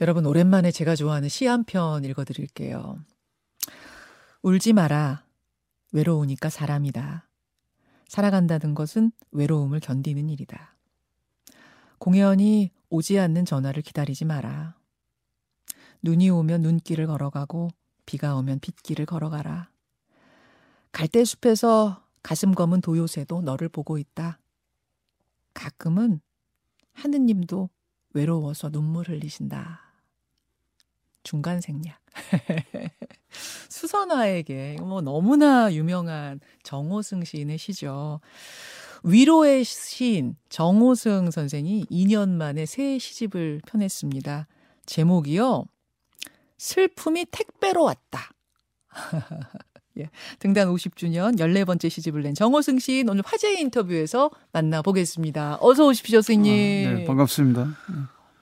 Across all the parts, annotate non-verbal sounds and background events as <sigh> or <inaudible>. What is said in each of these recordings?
여러분, 오랜만에 제가 좋아하는 시 한 편 읽어드릴게요. 울지 마라. 외로우니까 사람이다. 살아간다는 것은 외로움을 견디는 일이다. 공연이 오지 않는 전화를 기다리지 마라. 눈이 오면 눈길을 걸어가고 비가 오면 빗길을 걸어가라. 갈대숲에서 가슴 검은 도요새도 너를 보고 있다. 가끔은 하느님도 외로워서 눈물 흘리신다. 중간 생략. <laughs> 수선화에게 뭐 너무나 유명한 정호승 시인의 시죠. 위로의 시인 정호승 선생이 2년 만에 새 시집을 펴냈습니다. 제목이요. 슬픔이 택배로 왔다. <laughs> 예, 등단 50주년 14번째 시집을 낸 정호승 시인 오늘 화제의 인터뷰에서 만나보겠습니다. 어서 오십시오, 선생님. 아, 네, 반갑습니다.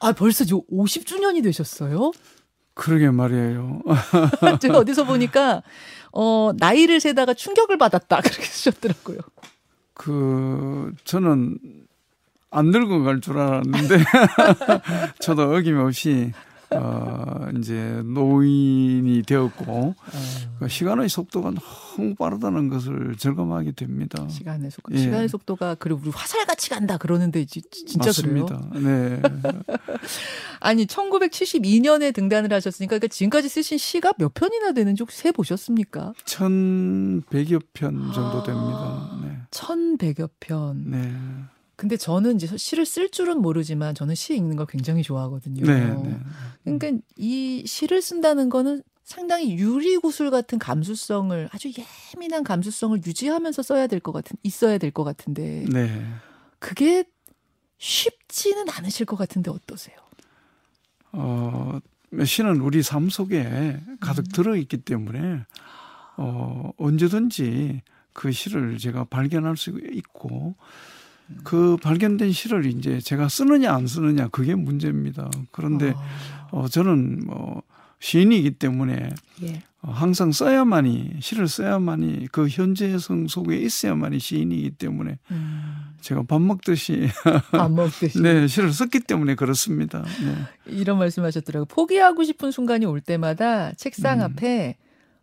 아, 벌써 50주년이 되셨어요? 그러게 말이에요. <laughs> 제가 어디서 보니까 어, 나이를 세다가 충격을 받았다 <laughs> 그렇게 쓰셨더라고요. 그 저는 안 늙어갈 줄 알았는데 <laughs> 저도 어김없이 어, 이제 노인이 되었고 그 시간의 속도가 너무 빠르다는 것을 절감하게 됩니다. 시간의 속도, 예. 시간의 속도가 그리고 우리 화살같이 간다 그러는데 진짜 맞습니다. 그래요? 네. <laughs> 아니 1972년에 등단을 하셨으니까 그러니까 지금까지 쓰신 시가 몇 편이나 되는지 혹시 세 보셨습니까? 1,100여 편 정도 됩니다. 네. 1,100여 편. 네. 근데 저는 이제 시를 쓸 줄은 모르지만 저는 시 읽는 걸 굉장히 좋아하거든요. 네, 네. 그러니까 이 시를 쓴다는 거는 상당히 유리구슬 같은 감수성을 아주 예민한 감수성을 유지하면서 써야 될 것 같은 있어야 될 것 같은데 네. 그게 쉽지는 않으실 것 같은데 어떠세요? 어, 시는 우리 삶 속에 가득 음. 들어 있기 때문에 어, 언제든지 그 시를 제가 발견할 수 있고 그 발견된 시를 이제 제가 쓰느냐 안 쓰느냐 그게 문제입니다. 그런데 아. 어, 저는 뭐 시인이기 때문에 예. 어, 항상 써야만이 시를 써야만이 그 현재성 속에 있어야만이 시인이기 때문에 음. 제가 밥 먹듯이 <laughs> 밥 먹듯이 네 시를 썼기 때문에 그렇습니다. 네. 이런 말씀하셨더라고 요 포기하고 싶은 순간이 올 때마다 책상 음. 앞에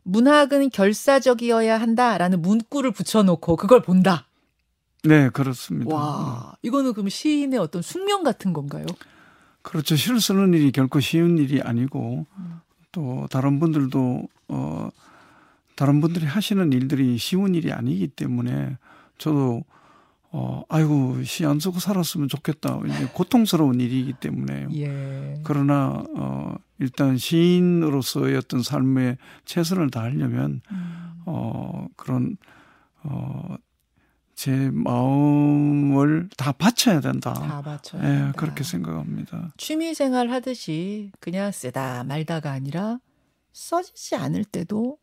문학은 결사적이어야 한다라는 문구를 붙여놓고 그걸 본다. 네, 그렇습니다. 와, 이거는 그럼 시인의 어떤 숙명 같은 건가요? 그렇죠. 시를 쓰는 일이 결코 쉬운 일이 아니고 음. 또 다른 분들도 어 다른 분들이 하시는 일들이 쉬운 일이 아니기 때문에 저도 어 아이고 시 안 쓰고 살았으면 좋겠다. 이제 고통스러운 일이기 때문에 예. 그러나 어 일단 시인으로서의 어떤 삶에 최선을 다하려면 음. 어 그런 어 제 마음을 다 바쳐야 된다. 다 바쳐야 예, 된다. 그렇게 생각합니다. 취미 생활 하듯이 그냥 쓰다 말다가 아니라 써지지 않을 때도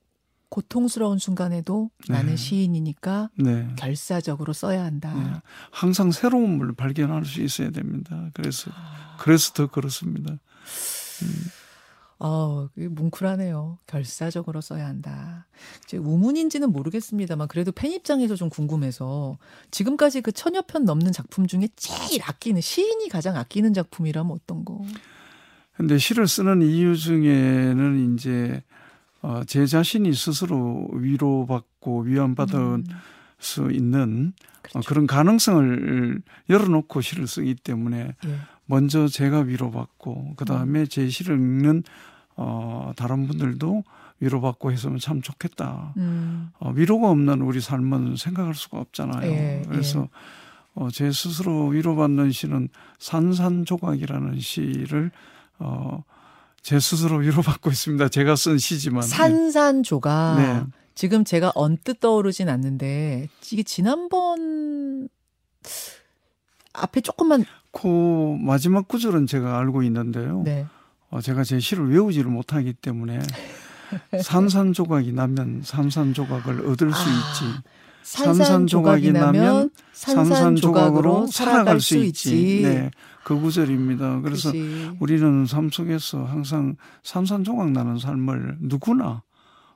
고통스러운 순간에도 네. 나는 시인이니까 네. 결사적으로 써야 한다. 네. 항상 새로움을 발견할 수 있어야 됩니다. 그래서 그래서 더 그렇습니다. 음. 어, 뭉클하네요. 결사적으로 써야 한다. 이제 우문인지는 모르겠습니다만 그래도 팬 입장에서 좀 궁금해서 지금까지 그 천여 편 넘는 작품 중에 제일 아끼는 시인이 가장 아끼는 작품이라면 어떤 거? 근데 시를 쓰는 이유 중에는 이제 어, 제 자신이 스스로 위로받고 위안받을 음. 수 있는 어, 그렇죠. 어, 그런 가능성을 열어놓고 시를 쓰기 때문에 예. 먼저 제가 위로받고 그 다음에 음. 제 시를 읽는 어, 다른 분들도 위로받고 했으면 참 좋겠다. 음. 어, 위로가 없는 우리 삶은 생각할 수가 없잖아요. 예, 그래서 예. 어, 제 스스로 위로받는 시는 산산조각이라는 시를 어, 제 스스로 위로받고 있습니다. 제가 쓴 시지만. 산산조각. 네. 지금 제가 언뜻 떠오르진 않는데 이게 지난번 앞에 조금만 그 마지막 구절은 제가 알고 있는데요. 네. 어, 제가 제 시를 외우지를 못하기 때문에 <laughs> 산산조각이 나면 산산조각을 얻을 수 아, 있지. 산산조각이 나면 산산조각으로 살아갈 수 있지. 네. 그 구절입니다. 그래서 그치. 우리는 삶 속에서 항상 산산조각 나는 삶을 누구나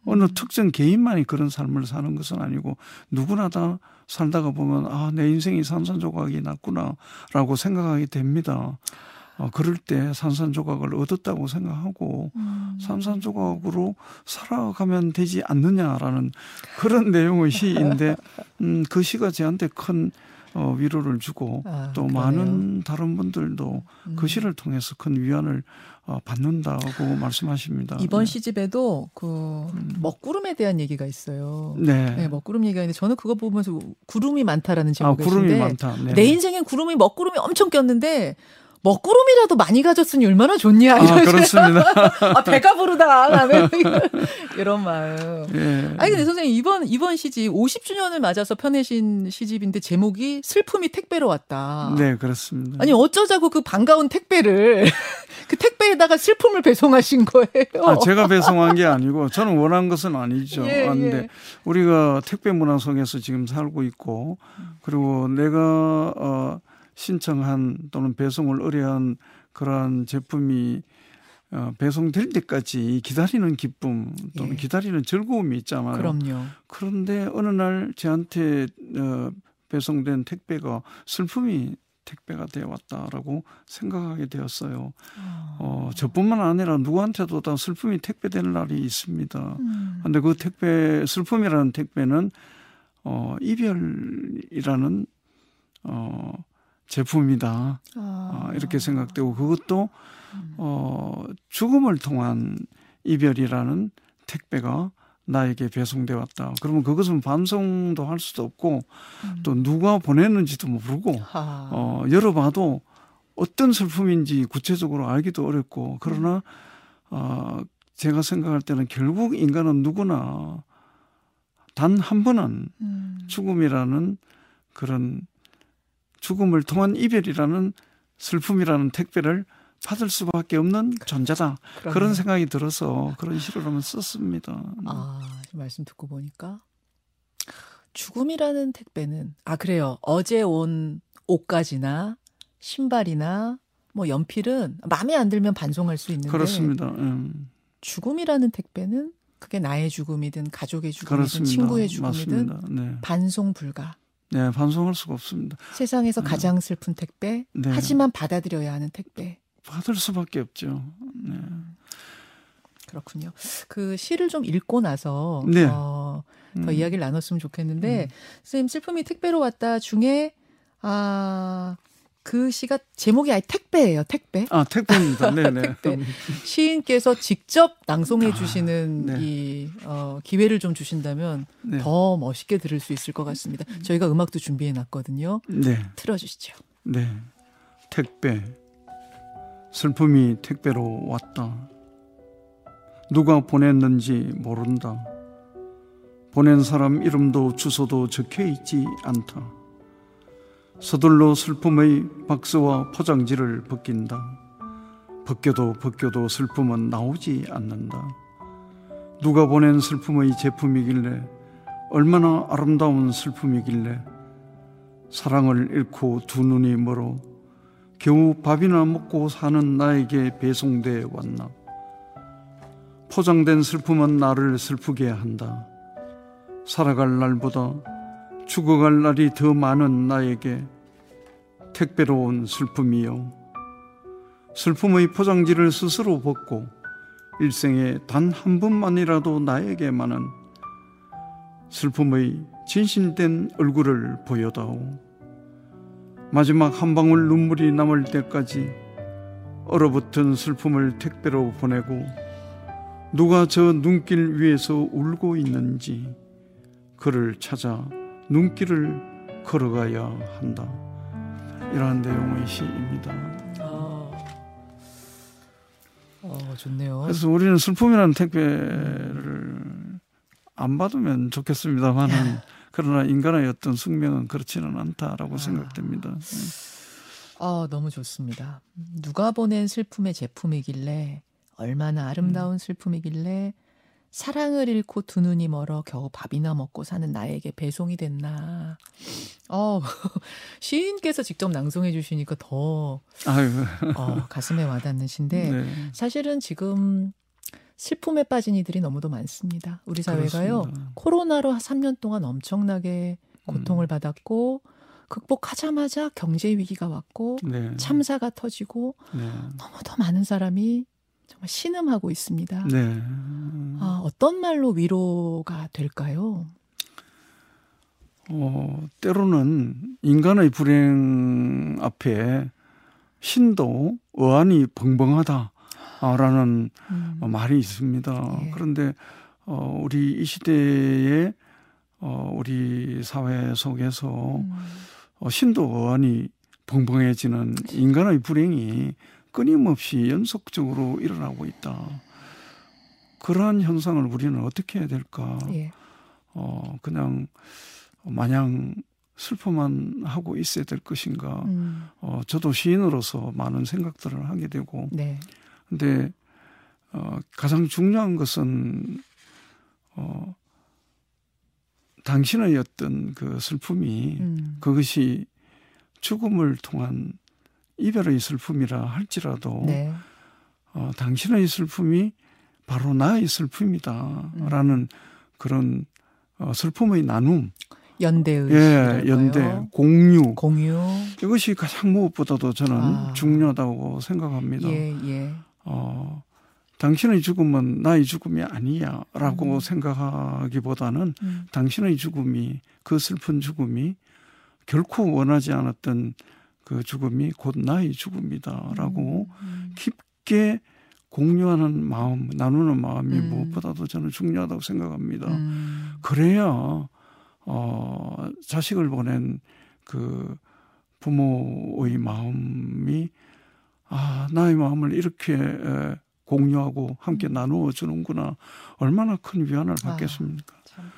어느 음. 특정 개인만이 그런 삶을 사는 것은 아니고 누구나 다 살다가 보면 아, 내 인생이 산산조각이 났구나라고 생각하게 됩니다. 어, 그럴 때 산산조각을 얻었다고 생각하고 음. 산산조각으로 살아가면 되지 않느냐라는 그런 내용의 시인데 음, 그 시가 저한테 큰 어, 위로를 주고 아, 또 그러네요. 많은 다른 분들도 음. 그 시를 통해서 큰 위안을 어, 받는다고 말씀하십니다. 이번 네. 시집에도 그 먹구름에 대한 얘기가 있어요. 네. 네, 먹구름 얘기가 있는데 저는 그거 보면서 구름이 많다라는 아, 제목이 구름이 많다. 네. 내 인생엔 구름이 먹구름이 엄청 꼈는데 먹구름이라도 많이 가졌으니 얼마나 좋냐 아, 그렇습니다. <laughs> 아, 배가 부르다 <laughs> 이런 마음. 예. 아니 근데 선생님 이번 이번 시집 50주년을 맞아서 펴내신 시집인데 제목이 슬픔이 택배로 왔다. 네, 그렇습니다. 아니 어쩌자고 그 반가운 택배를 <laughs> 그 택배에다가 슬픔을 배송하신 거예요. 아, 제가 배송한 게 아니고 저는 원한 것은 아니죠. 예, 아, 근데 예. 우리가 택배 문화 속에서 지금 살고 있고 그리고 내가 어 신청한 또는 배송을 의뢰한 그러한 제품이 어 배송될 때까지 기다리는 기쁨 또는 예. 기다리는 즐거움이 있잖아요. 그럼요. 그런데 어느 날 저한테 어 배송된 택배가 슬픔이 택배가 되어 왔다라고 생각하게 되었어요. 어, 저뿐만 아니라 누구한테도 다 슬픔이 택배되는 날이 있습니다. 음. 근데 그 택배, 슬픔이라는 택배는, 어, 이별이라는, 어, 제품이다. 아. 어, 이렇게 생각되고 그것도, 어, 죽음을 통한 이별이라는 택배가 나에게 배송되어 왔다. 그러면 그것은 반송도 할 수도 없고 음. 또 누가 보냈는지도 모르고 아. 어, 열어봐도 어떤 슬픔인지 구체적으로 알기도 어렵고 그러나 어, 제가 생각할 때는 결국 인간은 누구나 단 한 번은 음. 죽음이라는 그런 죽음을 통한 이별이라는 슬픔이라는 택배를 받을 수밖에 없는 존재다. 그러네요. 그런 생각이 들어서 그런 시를 한번 썼습니다. 아, 지금 말씀 듣고 보니까 죽음이라는 택배는 아 그래요. 어제 온 옷가지나 신발이나 뭐 연필은 마음에 안 들면 반송할 수 있는데 그렇습니다. 음, 죽음이라는 택배는 그게 나의 죽음이든 가족의 죽음이든 그렇습니다. 친구의 죽음이든. 네. 반송 불가. 네, 반송할 수가 없습니다. 세상에서 네. 가장 슬픈 택배. 네. 하지만 받아들여야 하는 택배. 받을 수밖에 없죠. 네. 그렇군요. 그 시를 좀 읽고 나서 네. 어, 더 음. 이야기를 나눴으면 좋겠는데 선생님 슬픔이 택배로 왔다 중에 아. 그 시가 제목이 아예 택배예요. 택배. 아, 택배입니다. 네네. <laughs> 택배. 시인께서 직접 낭송해 주시는 네. 이 어, 기회를 좀 주신다면 네. 더 멋있게 들을 수 있을 것 같습니다. 저희가 음악도 준비해 놨거든요. 네. 틀어주시죠. 네. 택배. 슬픔이 택배로 왔다. 누가 보냈는지 모른다. 보낸 사람 이름도 주소도 적혀 있지 않다. 서둘러 슬픔의 박스와 포장지를 벗긴다. 벗겨도 벗겨도 슬픔은 나오지 않는다. 누가 보낸 슬픔의 제품이길래 얼마나 아름다운 슬픔이길래 사랑을 잃고 두 눈이 멀어 겨우 밥이나 먹고 사는 나에게 배송돼 왔나. 포장된 슬픔은 나를 슬프게 한다. 살아갈 날보다 죽어갈 날이 더 많은 나에게 택배로 온 슬픔이요. 슬픔의 포장지를 스스로 벗고 일생에 단 한 번만이라도 나에게만은 슬픔의 진실된 얼굴을 보여다오. 마지막 한 방울 눈물이 남을 때까지 얼어붙은 슬픔을 택배로 보내고 누가 저 눈길 위에서 울고 있는지 그를 찾아 눈길을 걸어가야 한다. 이러한 내용의 시입니다. 아, 어, 좋네요. 그래서 우리는 슬픔이라는 택배를 안 받으면 좋겠습니다만은 그러나 인간의 어떤 숙명은 그렇지는 않다라고 생각됩니다. 아, 너무 좋습니다. 누가 보낸 슬픔의 제품이길래 얼마나 아름다운 슬픔이길래 사랑을 잃고 두 눈이 멀어 겨우 밥이나 먹고 사는 나에게 배송이 됐나. 어, <laughs> 시인께서 직접 낭송해 주시니까 더 아유, 어, 가슴에 와닿는 시인데 네. 사실은 지금 슬픔에 빠진 이들이 너무도 많습니다. 우리 사회가요. 그렇습니다. 코로나로 3년 동안 엄청나게 고통을 음. 받았고 극복하자마자 경제 위기가 왔고 네. 참사가 터지고 네. 너무도 많은 사람이 정말 신음하고 있습니다. 네. 아, 어떤 말로 위로가 될까요? 어, 때로는 인간의 불행 앞에 신도 어안이 벙벙하다라는 음. 말이 있습니다. 예. 그런데 어, 우리 이 시대에 어, 우리 사회 속에서 음. 어, 신도 어안이 벙벙해지는 인간의 불행이 끊임없이 연속적으로 일어나고 있다. 그러한 현상을 우리는 어떻게 해야 될까? 예. 어, 그냥 마냥 슬퍼만 하고 있어야 될 것인가? 음. 어, 저도 시인으로서 많은 생각들을 하게 되고, 네. 근데 어, 가장 중요한 것은 어, 당신의 어떤 그 슬픔이 음. 그것이 죽음을 통한 이별의 슬픔이라 할지라도 네. 어, 당신의 슬픔이 바로 나의 슬픔이다라는 음. 그런 어, 슬픔의 나눔, 연대의 예, 연대, 공유 공유. 이것이 가장 무엇보다도 저는 아. 중요하다고 생각합니다. 예, 예. 어, 당신의 죽음은 나의 죽음이 아니야라고 음. 생각하기보다는 음. 당신의 죽음이 그 슬픈 죽음이 결코 원하지 않았던 그 죽음이 곧 나의 죽음이다라고 음. 깊게 공유하는 마음, 나누는 마음이 음. 무엇보다도 저는 중요하다고 생각합니다. 음. 그래야 어, 자식을 보낸 그 부모의 마음이 아 나의 마음을 이렇게 에, 공유하고 함께 음. 나누어 주는구나 얼마나 큰 위안을 아. 받겠습니까? 참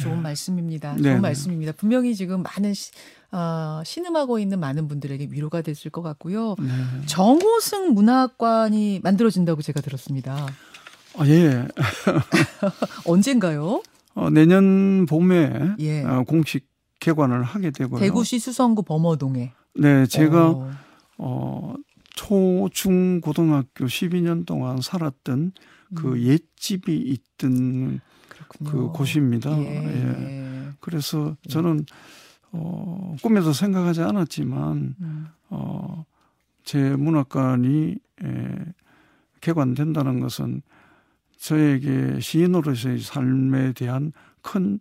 좋은 말씀입니다. 네, 좋은 네. 말씀입니다. 분명히 지금 많은 시, 어, 신음하고 있는 많은 분들에게 위로가 됐을 것 같고요. 네. 정호승 문화관이 만들어진다고 제가 들었습니다. 아, 예. <laughs> 언젠가요? 어, 내년 봄에 예. 어, 공식 개관을 하게 되고요. 대구시 수성구 범어동에. 네, 제가 어, 어, 초, 중, 고등학교 12년 동안 살았던 그 음, 옛집이 있던 그렇군요. 그 곳입니다. 예, 예. 예. 그래서 저는 어, 꿈에도 생각하지 않았지만 음, 어, 제 문학관이 에, 개관된다는 것은 저에게 시인으로서의 삶에 대한 큰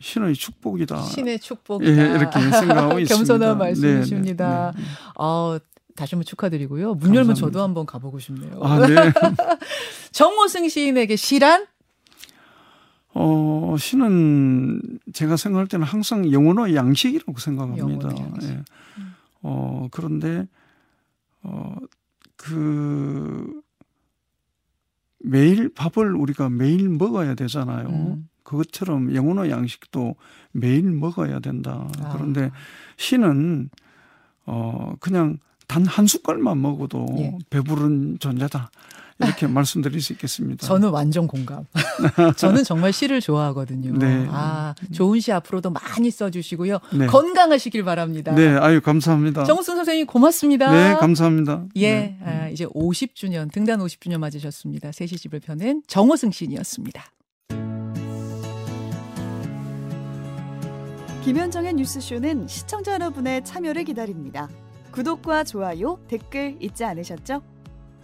신의 축복이다. 신의 예, 축복이다. 이렇게 생각하고 <laughs> 있습니다. 겸손한 네, 말씀이십니다. 네, 네. 아, 다시 한번 축하드리고요. 문 열면 감사합니다. 저도 한번 가보고 싶네요. 아, 네. <laughs> 정호승 시인에게 시란? 어, 시는 제가 생각할 때는 항상 영혼의 양식이라고 생각합니다. 양식. 예. 어, 그런데, 어, 그, 매일 밥을 우리가 매일 먹어야 되잖아요. 음. 그것처럼 영혼의 양식도 매일 먹어야 된다. 아. 그런데 시는, 어, 그냥 단 한 숟갈만 먹어도 예. 배부른 존재다. 이렇게 <laughs> 말씀드릴 수 있겠습니다. 저는 완전 공감. <laughs> 저는 정말 시를 좋아하거든요. 네. 아, 좋은 시 앞으로도 많이 써주시고요. 네. 건강하시길 바랍니다. 네, 아유, 감사합니다. 정우승 선생님 고맙습니다. 네, 감사합니다. 예, 네. 아, 이제 50주년 등단 50주년 맞으셨습니다. 세시집을 펴낸 정호승 시인이었습니다. 김현정의 뉴스쇼는 시청자 여러분의 참여를 기다립니다. 구독과 좋아요, 댓글 잊지 않으셨죠?